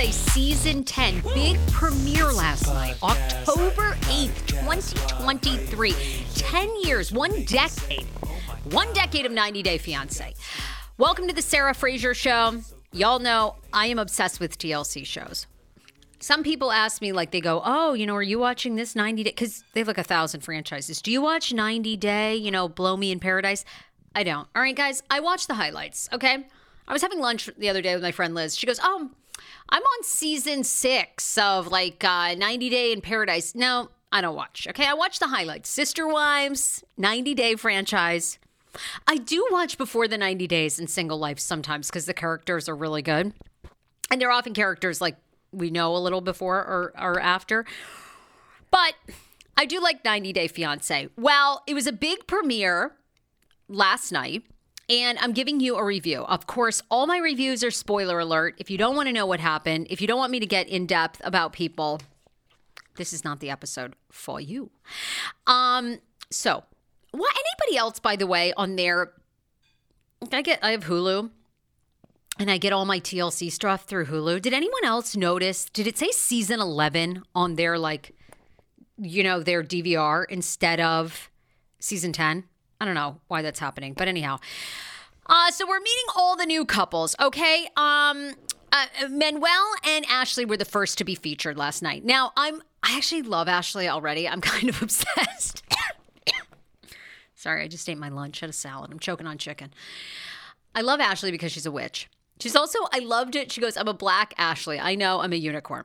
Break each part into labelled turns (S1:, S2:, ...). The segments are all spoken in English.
S1: Fiance Season 10, big premiere last night, October 8th, 2023. 10 years, one decade, one decade of 90 Day Fiance. Welcome to the Sarah Fraser Show. Y'all know I am obsessed with TLC shows. Some people ask me, like, they go, Oh, you know, are you watching this 90 Day? Because they have like a thousand franchises. Do you watch 90 Day, you know, Blow Me in Paradise? I don't. All right, guys, I watch the highlights, okay? I was having lunch the other day with my friend Liz. She goes, Oh, I'm on season six of like uh, 90 Day in Paradise. No, I don't watch. Okay. I watch the highlights Sister Wives, 90 Day franchise. I do watch before the 90 days in single life sometimes because the characters are really good. And they're often characters like we know a little before or, or after. But I do like 90 Day Fiance. Well, it was a big premiere last night and I'm giving you a review. Of course, all my reviews are spoiler alert. If you don't want to know what happened, if you don't want me to get in depth about people, this is not the episode for you. Um, so, what anybody else, by the way, on their I get I have Hulu and I get all my TLC stuff through Hulu. Did anyone else notice? Did it say season 11 on their like you know, their DVR instead of season 10? I don't know why that's happening, but anyhow. Uh, so we're meeting all the new couples, okay? Um, uh, Manuel and Ashley were the first to be featured last night. Now, I'm I actually love Ashley already. I'm kind of obsessed. Sorry, I just ate my lunch, had a salad. I'm choking on chicken. I love Ashley because she's a witch. She's also, I loved it. She goes, I'm a black Ashley. I know I'm a unicorn.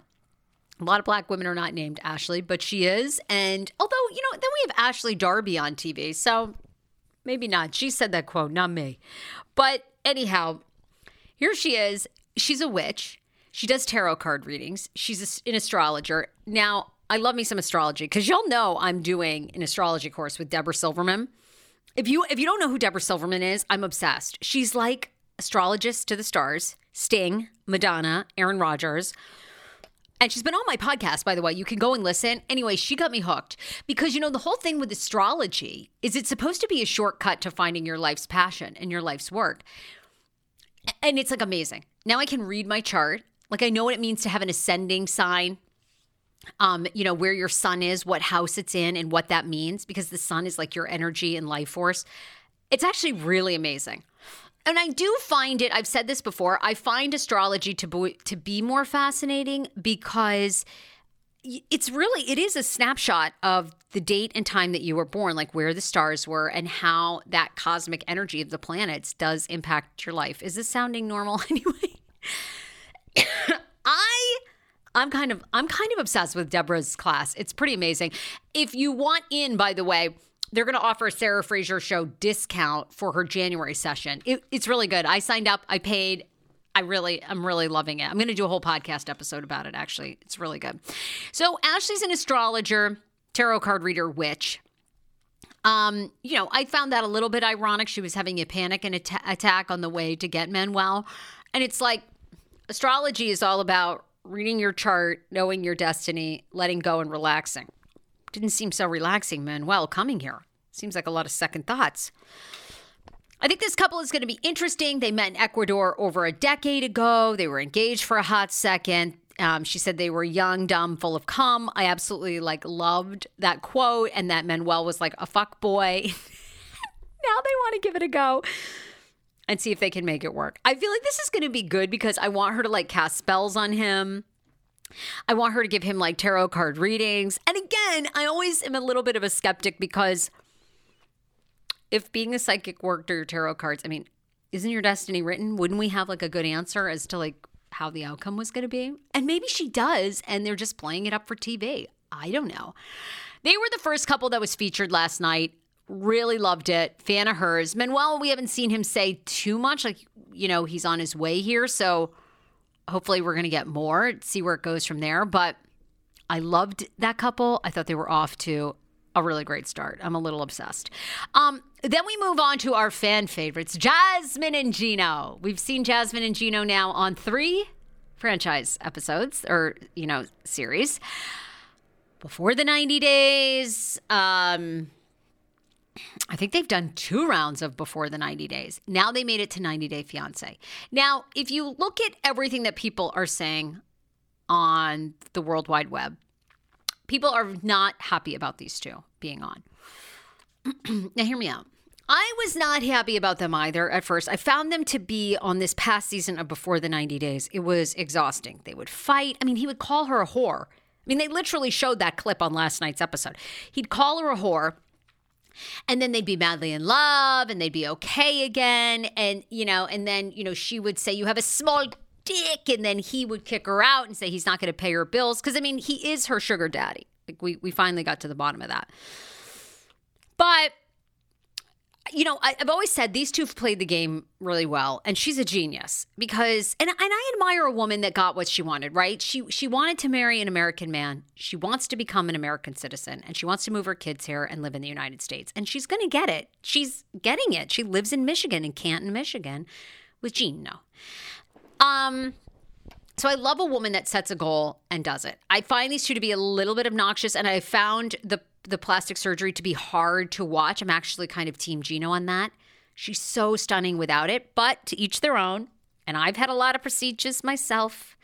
S1: A lot of black women are not named Ashley, but she is. And although, you know, then we have Ashley Darby on TV. So maybe not. She said that quote, not me. But anyhow, here she is. She's a witch. She does tarot card readings. She's an astrologer. Now, I love me some astrology because y'all know I'm doing an astrology course with Debra Silverman. If you if you don't know who Debra Silverman is, I'm obsessed. She's like astrologist to the stars, Sting, Madonna, Aaron Rodgers. And she's been on my podcast, by the way. You can go and listen. Anyway, she got me hooked because, you know, the whole thing with astrology is it's supposed to be a shortcut to finding your life's passion and your life's work. And it's like amazing. Now I can read my chart. Like I know what it means to have an ascending sign. Um, you know, where your sun is, what house it's in, and what that means, because the sun is like your energy and life force. It's actually really amazing. And I do find it, I've said this before, I find astrology to be, to be more fascinating because it's really it is a snapshot of the date and time that you were born like where the stars were and how that cosmic energy of the planets does impact your life. Is this sounding normal anyway? I i'm kind of i'm kind of obsessed with debra's class. It's pretty amazing. If you want in by the way they're going to offer a Sarah Fraser show discount for her January session. It, it's really good. I signed up. I paid. I really, I'm really loving it. I'm going to do a whole podcast episode about it. Actually, it's really good. So Ashley's an astrologer, tarot card reader, witch. Um, you know, I found that a little bit ironic. She was having a panic and at- attack on the way to get Manuel, and it's like astrology is all about reading your chart, knowing your destiny, letting go, and relaxing. Didn't seem so relaxing, Manuel, coming here. Seems like a lot of second thoughts. I think this couple is going to be interesting. They met in Ecuador over a decade ago. They were engaged for a hot second. Um, she said they were young, dumb, full of cum. I absolutely like loved that quote, and that Manuel was like a fuck boy. now they want to give it a go and see if they can make it work. I feel like this is going to be good because I want her to like cast spells on him. I want her to give him like tarot card readings. And again, I always am a little bit of a skeptic because if being a psychic worked or tarot cards, I mean, isn't your destiny written? Wouldn't we have like a good answer as to like how the outcome was going to be? And maybe she does, and they're just playing it up for TV. I don't know. They were the first couple that was featured last night. Really loved it. Fan of hers. Manuel, we haven't seen him say too much. Like, you know, he's on his way here. So hopefully we're going to get more, see where it goes from there. But I loved that couple. I thought they were off to a really great start. I'm a little obsessed. Um, then we move on to our fan favorites, Jasmine and Gino. We've seen Jasmine and Gino now on three franchise episodes or, you know, series. Before the 90 days, um, I think they've done two rounds of before the 90 days. Now they made it to 90 Day Fiance. Now, if you look at everything that people are saying on the World Wide Web, people are not happy about these two being on. now, hear me out. I was not happy about them either at first. I found them to be on this past season of Before the 90 Days. It was exhausting. They would fight. I mean, he would call her a whore. I mean, they literally showed that clip on last night's episode. He'd call her a whore and then they'd be madly in love and they'd be okay again and you know and then you know she would say you have a small dick and then he would kick her out and say he's not going to pay her bills because i mean he is her sugar daddy. Like we, we finally got to the bottom of that. But you know, I, have always said these two have played the game really well, and she's a genius because, and, and I admire a woman that got what she wanted. Right? She she wanted to marry an American man. She wants to become an American citizen, and she wants to move her kids here and live in the United States. And she's going to get it. She's getting it. She lives in Michigan, in Canton, Michigan, with Gino. Um. So I love a woman that sets a goal and does it. I find these two to be a little bit obnoxious, and I found the the plastic surgery to be hard to watch. I'm actually kind of team Gino on that. She's so stunning without it, but to each their own. And I've had a lot of procedures myself.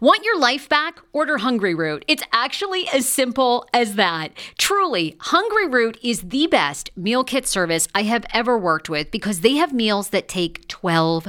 S1: Want your life back? Order Hungry Root. It's actually as simple as that. Truly, Hungry Root is the best meal kit service I have ever worked with because they have meals that take 12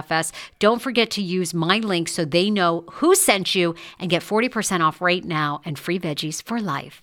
S1: BFFs. Don't forget to use my link so they know who sent you and get 40% off right now and free veggies for life.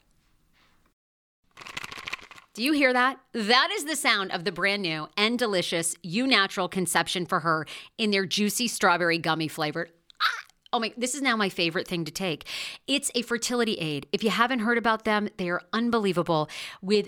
S1: Do you hear that? That is the sound of the brand new and delicious Eu Natural Conception for Her in their juicy strawberry gummy flavor. Ah! Oh my, this is now my favorite thing to take. It's a fertility aid. If you haven't heard about them, they are unbelievable with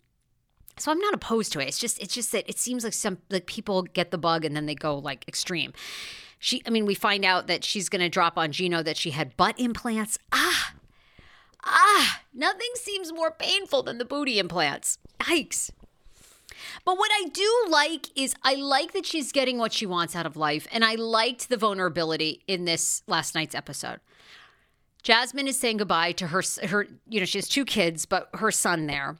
S1: so I'm not opposed to it. It's just it's just that it seems like some like people get the bug and then they go like extreme. She I mean we find out that she's going to drop on Gino that she had butt implants. Ah. Ah, nothing seems more painful than the booty implants. Yikes. But what I do like is I like that she's getting what she wants out of life. And I liked the vulnerability in this last night's episode. Jasmine is saying goodbye to her, her, you know, she has two kids, but her son there.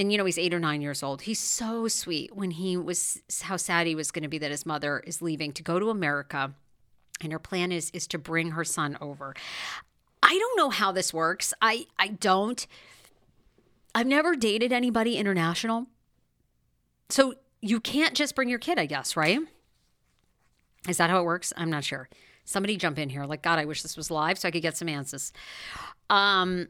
S1: And, you know, he's eight or nine years old. He's so sweet when he was, how sad he was going to be that his mother is leaving to go to America. And her plan is, is to bring her son over. I don't know how this works. I, I don't. I've never dated anybody international. So you can't just bring your kid, I guess, right? Is that how it works? I'm not sure. Somebody jump in here. Like, God, I wish this was live so I could get some answers. Um,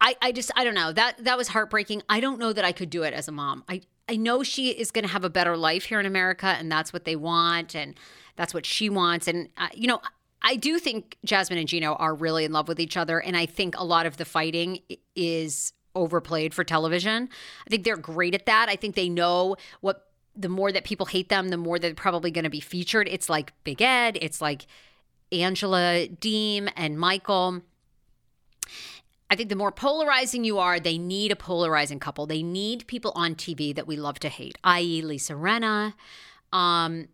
S1: I, I just, I don't know. That that was heartbreaking. I don't know that I could do it as a mom. I, I know she is going to have a better life here in America, and that's what they want, and that's what she wants. And uh, you know, I do think Jasmine and Gino are really in love with each other, and I think a lot of the fighting is overplayed for television. I think they're great at that. I think they know what the more that people hate them, the more they're probably going to be featured. It's like Big Ed, it's like Angela Deem and Michael. I think the more polarizing you are, they need a polarizing couple. They need people on TV that we love to hate, i.e., Lisa Rinna. Um,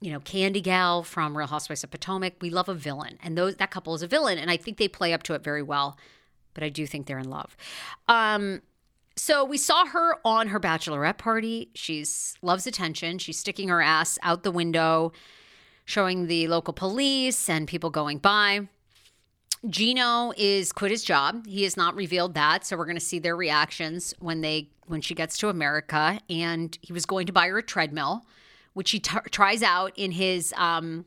S1: you know, Candy Gal from Real Housewives of Potomac. We love a villain, and those that couple is a villain, and I think they play up to it very well. But I do think they're in love. Um, so we saw her on her bachelorette party. She's loves attention. She's sticking her ass out the window, showing the local police and people going by. Gino is quit his job. He has not revealed that, so we're going to see their reactions when they when she gets to America. And he was going to buy her a treadmill, which he t- tries out in his um,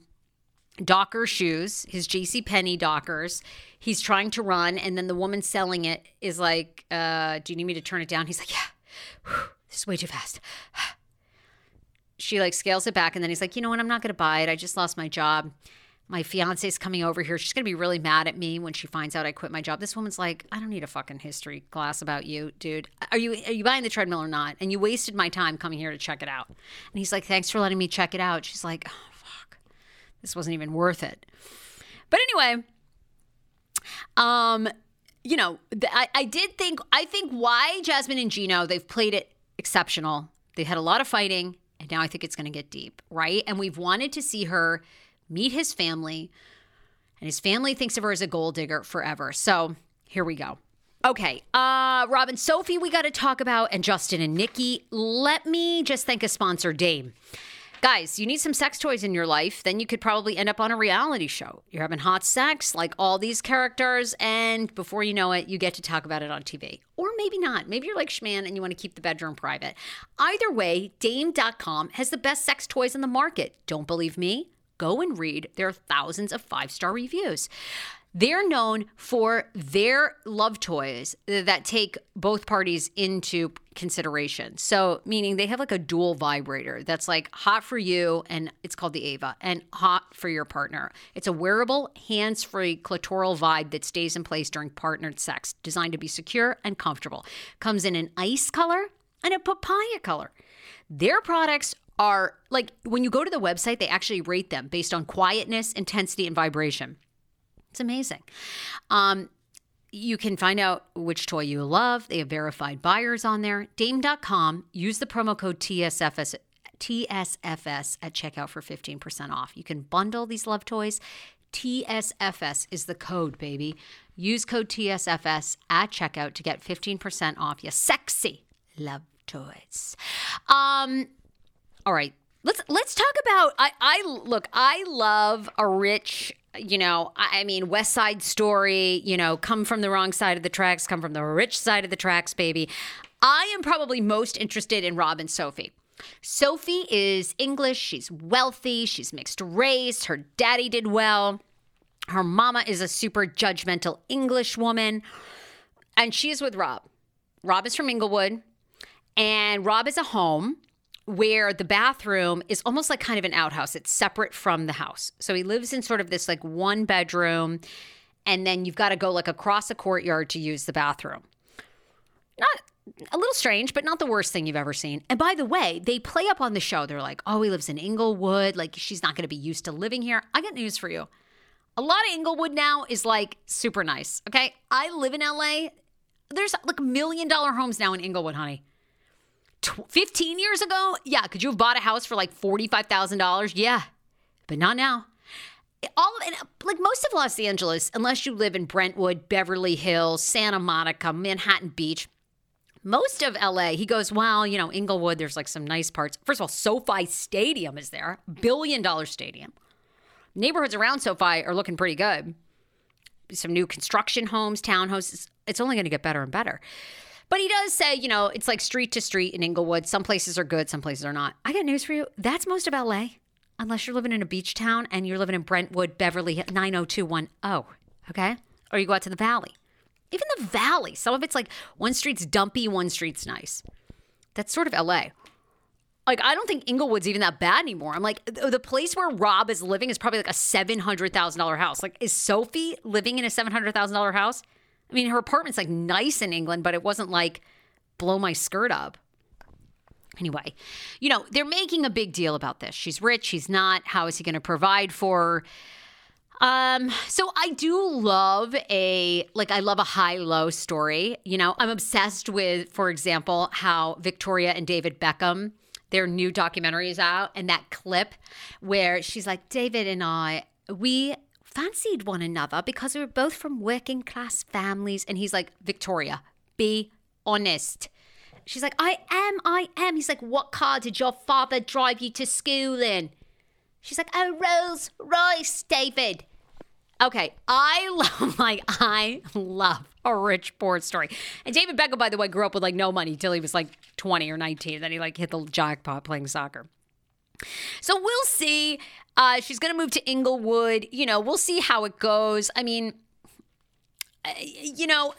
S1: Docker shoes, his J.C. Penney Dockers. He's trying to run, and then the woman selling it is like, uh, "Do you need me to turn it down?" He's like, "Yeah, Whew, this is way too fast." she like scales it back, and then he's like, "You know what? I'm not going to buy it. I just lost my job. My fiance's coming over here. She's going to be really mad at me when she finds out I quit my job." This woman's like, "I don't need a fucking history class about you, dude. Are you are you buying the treadmill or not? And you wasted my time coming here to check it out." And he's like, "Thanks for letting me check it out." She's like, "Oh fuck, this wasn't even worth it." But anyway, um, you know, I, I did think I think why Jasmine and Gino they've played it exceptional. They had a lot of fighting, and now I think it's going to get deep, right? And we've wanted to see her meet his family, and his family thinks of her as a gold digger forever. So here we go. Okay, uh, Robin, Sophie, we got to talk about, and Justin and Nikki. Let me just thank a sponsor, Dame. Guys, you need some sex toys in your life, then you could probably end up on a reality show. You're having hot sex like all these characters, and before you know it, you get to talk about it on TV. Or maybe not. Maybe you're like Schman and you want to keep the bedroom private. Either way, Dame.com has the best sex toys in the market. Don't believe me? Go and read their thousands of five star reviews. They're known for their love toys that take both parties into consideration. So, meaning they have like a dual vibrator that's like hot for you, and it's called the Ava, and hot for your partner. It's a wearable, hands free clitoral vibe that stays in place during partnered sex, designed to be secure and comfortable. Comes in an ice color and a papaya color. Their products are like when you go to the website, they actually rate them based on quietness, intensity, and vibration. It's amazing. Um, you can find out which toy you love. They have verified buyers on there. Dame.com. Use the promo code TSFS, TSFS at checkout for 15% off. You can bundle these love toys. TSFS is the code, baby. Use code TSFS at checkout to get 15% off your sexy love toys. Um, all right. Let's let's talk about I I look, I love a rich you know, I mean, West Side Story, you know, come from the wrong side of the tracks, come from the rich side of the tracks, baby. I am probably most interested in Rob and Sophie. Sophie is English, she's wealthy, she's mixed race, her daddy did well. Her mama is a super judgmental English woman, and she is with Rob. Rob is from Inglewood, and Rob is a home where the bathroom is almost like kind of an outhouse. It's separate from the house. So he lives in sort of this like one bedroom, and then you've got to go like across a courtyard to use the bathroom. Not a little strange, but not the worst thing you've ever seen. And by the way, they play up on the show. They're like, oh, he lives in Inglewood. Like, she's not going to be used to living here. I got news for you. A lot of Inglewood now is like super nice. Okay. I live in LA. There's like million dollar homes now in Inglewood, honey. 15 years ago, yeah, could you have bought a house for like $45,000? Yeah, but not now. All of it, like most of Los Angeles, unless you live in Brentwood, Beverly Hills, Santa Monica, Manhattan Beach, most of LA, he goes, well, you know, Inglewood, there's like some nice parts. First of all, SoFi Stadium is there, billion dollar stadium. Neighborhoods around SoFi are looking pretty good. Some new construction homes, townhouses. It's only going to get better and better. But he does say, you know, it's like street to street in Inglewood. Some places are good, some places are not. I got news for you. That's most of LA, unless you're living in a beach town and you're living in Brentwood, Beverly 90210. Okay? Or you go out to the valley. Even the valley, some of it's like one street's dumpy, one street's nice. That's sort of LA. Like, I don't think Inglewood's even that bad anymore. I'm like, the place where Rob is living is probably like a $700,000 house. Like, is Sophie living in a $700,000 house? I mean, her apartment's like nice in England, but it wasn't like blow my skirt up. Anyway, you know, they're making a big deal about this. She's rich, she's not. How is he going to provide for her? Um, so I do love a like I love a high-low story. You know, I'm obsessed with, for example, how Victoria and David Beckham their new documentary is out, and that clip where she's like, David and I, we fancied one another because we were both from working class families. And he's like, Victoria, be honest. She's like, I am, I am. He's like, What car did your father drive you to school in? She's like, Oh, Rolls Royce, David. Okay, I love like I love a rich poor story. And David Beckham, by the way, grew up with like no money till he was like 20 or 19. Then he like hit the jackpot playing soccer. So we'll see. Uh, she's going to move to Inglewood. You know, we'll see how it goes. I mean, you know,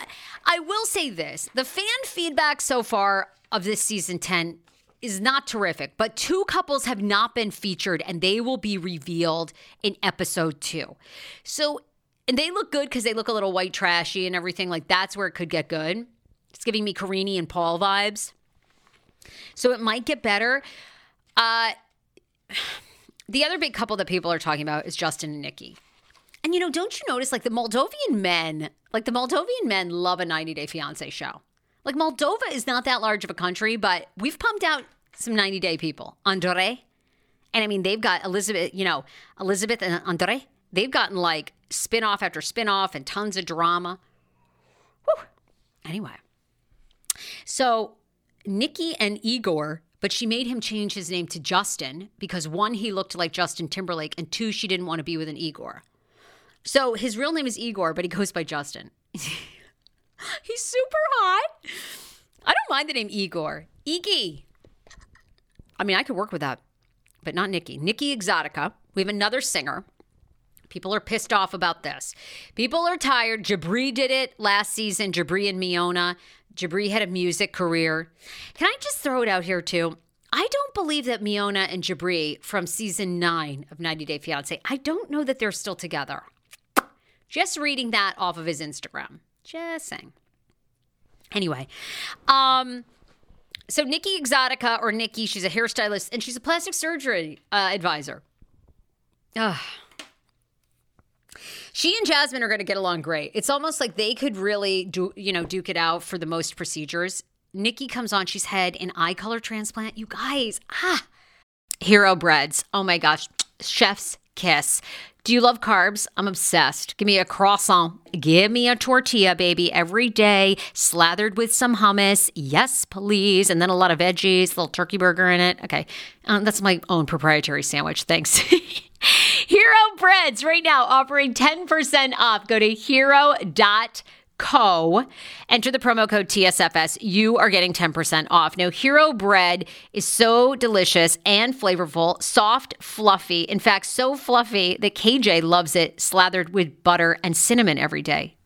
S1: I will say this the fan feedback so far of this season 10 is not terrific, but two couples have not been featured and they will be revealed in episode two. So, and they look good because they look a little white trashy and everything. Like that's where it could get good. It's giving me Karine and Paul vibes. So it might get better. Uh, the other big couple that people are talking about is Justin and Nikki. And you know, don't you notice like the Moldovan men, like the Moldovan men love a 90 Day Fiance show. Like Moldova is not that large of a country, but we've pumped out some 90 Day people. Andrei, and I mean they've got Elizabeth, you know, Elizabeth and Andrei. They've gotten like spin-off after spin-off and tons of drama. Whew. Anyway. So Nikki and Igor but she made him change his name to Justin because one, he looked like Justin Timberlake, and two, she didn't want to be with an Igor. So his real name is Igor, but he goes by Justin. He's super hot. I don't mind the name Igor. Iggy. I mean, I could work with that, but not Nikki. Nikki Exotica. We have another singer. People are pissed off about this. People are tired. Jibri did it last season. Jibri and Miona. Jibri had a music career. Can I just throw it out here too? I don't believe that Miona and Jibri from season nine of 90 Day Fiance, I don't know that they're still together. Just reading that off of his Instagram. Just saying. Anyway, um, so Nikki Exotica or Nikki, she's a hairstylist and she's a plastic surgery uh, advisor. Ugh. She and Jasmine are going to get along great. It's almost like they could really do, you know, duke it out for the most procedures. Nikki comes on, she's had an eye color transplant. You guys, ah, hero breads. Oh my gosh, chef's kiss. Do you love carbs? I'm obsessed. Give me a croissant. Give me a tortilla, baby, every day, slathered with some hummus. Yes, please. And then a lot of veggies, a little turkey burger in it. Okay. Um, that's my own proprietary sandwich. Thanks. Hero Breads right now offering 10% off. Go to hero.com Co. Enter the promo code TSFS. You are getting 10% off. Now, Hero bread is so delicious and flavorful, soft, fluffy. In fact, so fluffy that KJ loves it slathered with butter and cinnamon every day.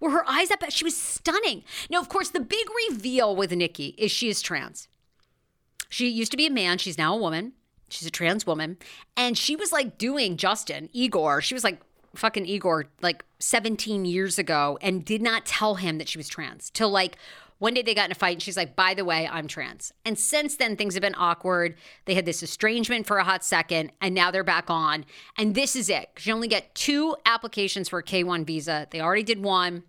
S1: were her eyes up? She was stunning. Now, of course, the big reveal with Nikki is she is trans. She used to be a man. She's now a woman. She's a trans woman. And she was like doing Justin, Igor. She was like fucking Igor like 17 years ago and did not tell him that she was trans till like one day they got in a fight and she's like, by the way, I'm trans. And since then, things have been awkward. They had this estrangement for a hot second and now they're back on. And this is it. You only get two applications for a K 1 visa. They already did one.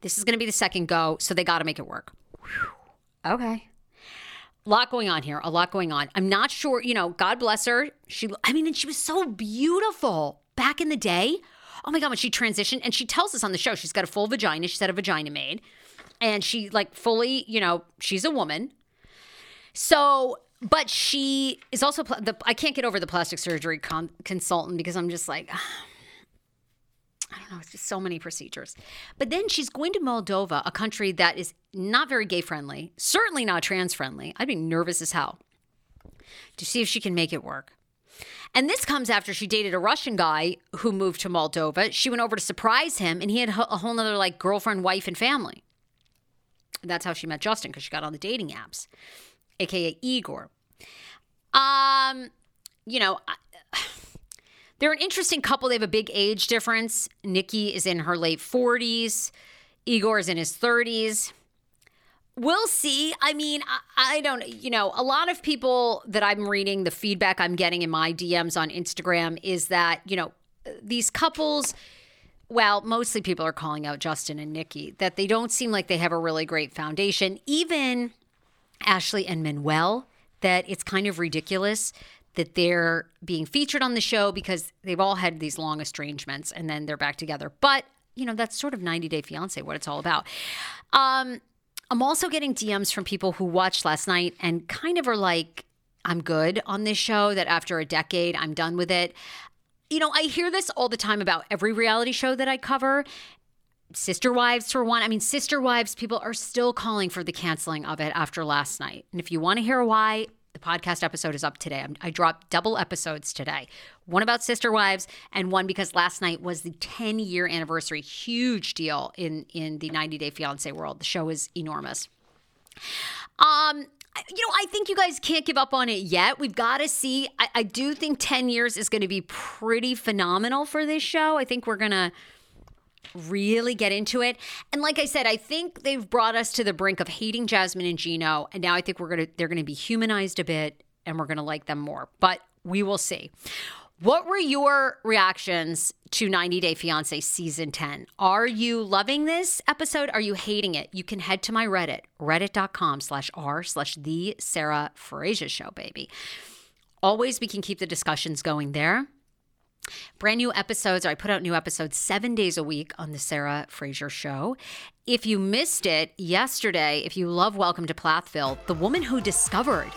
S1: This is going to be the second go. So they got to make it work. Whew. Okay. A lot going on here. A lot going on. I'm not sure, you know, God bless her. She, I mean, and she was so beautiful back in the day. Oh my God, when she transitioned, and she tells us on the show, she's got a full vagina. She's had a vagina made and she like fully, you know, she's a woman. So, but she is also the I can't get over the plastic surgery con- consultant because I'm just like I don't know, it's just so many procedures. But then she's going to Moldova, a country that is not very gay friendly, certainly not trans friendly. I'd be nervous as hell to see if she can make it work. And this comes after she dated a Russian guy who moved to Moldova. She went over to surprise him, and he had a whole nother like girlfriend, wife, and family. That's how she met Justin because she got on the dating apps, aka Igor. Um, you know, They're an interesting couple. They have a big age difference. Nikki is in her late 40s, Igor is in his 30s. We'll see. I mean, I, I, don't, you know, a lot of people that I'm reading, the feedback I'm getting in my DMs on Instagram is that, you know, these couples, well, mostly people are calling out Justin and Nikki, that they don't seem like they have a really great foundation. Even Ashley and Manuel, that it's kind of ridiculous that they're being featured on the show because they've all had these long estrangements and then they're back together. But, you know, that's sort of 90 Day Fiance, what it's all about. Um, I'm also getting DMs from people who watched last night and kind of are like, I'm good on this show, that after a decade, I'm done with it. You know, I hear this all the time about every reality show that I cover. Sister Wives, for one. I mean, Sister Wives, people are still calling for the canceling of it after last night. And if you want to hear why, the podcast episode is up today. I dropped double episodes today one about Sister Wives and one because last night was the 10 year anniversary. Huge deal in, in the 90 Day Fiance world. The show is enormous. Um, you know, I think you guys can't give up on it yet. We've got to see. I, I do think 10 years is going to be pretty phenomenal for this show. I think we're going to really get into it. And like I said, I think they've brought us to the brink of hating Jasmine and Gino, and now I think we're gonna they're gonna be humanized a bit, and we're gonna like them more. But we will see. What were your reactions to 90 Day Fiance season 10? Are you loving this episode? Are you hating it? You can head to my Reddit, reddit.com slash r slash the Sarah Fraser show, baby. Always we can keep the discussions going there. Brand new episodes, or I put out new episodes seven days a week on the Sarah Fraser Show. If you missed it yesterday, if you love Welcome to Plathville, the woman who discovered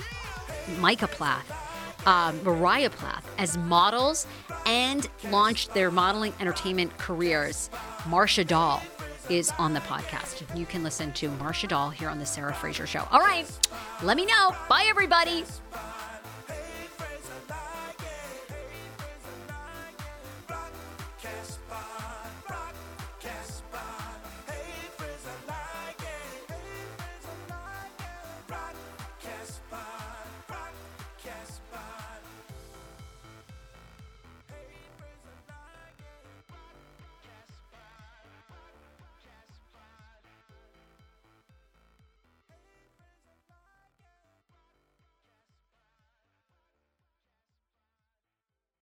S1: Micah Plath, um, Mariah Plath, as models and launched their modeling entertainment careers, Marsha Dahl is on the podcast. You can listen to Marsha Dahl here on the Sarah Fraser Show. All right, let me know. Bye, everybody.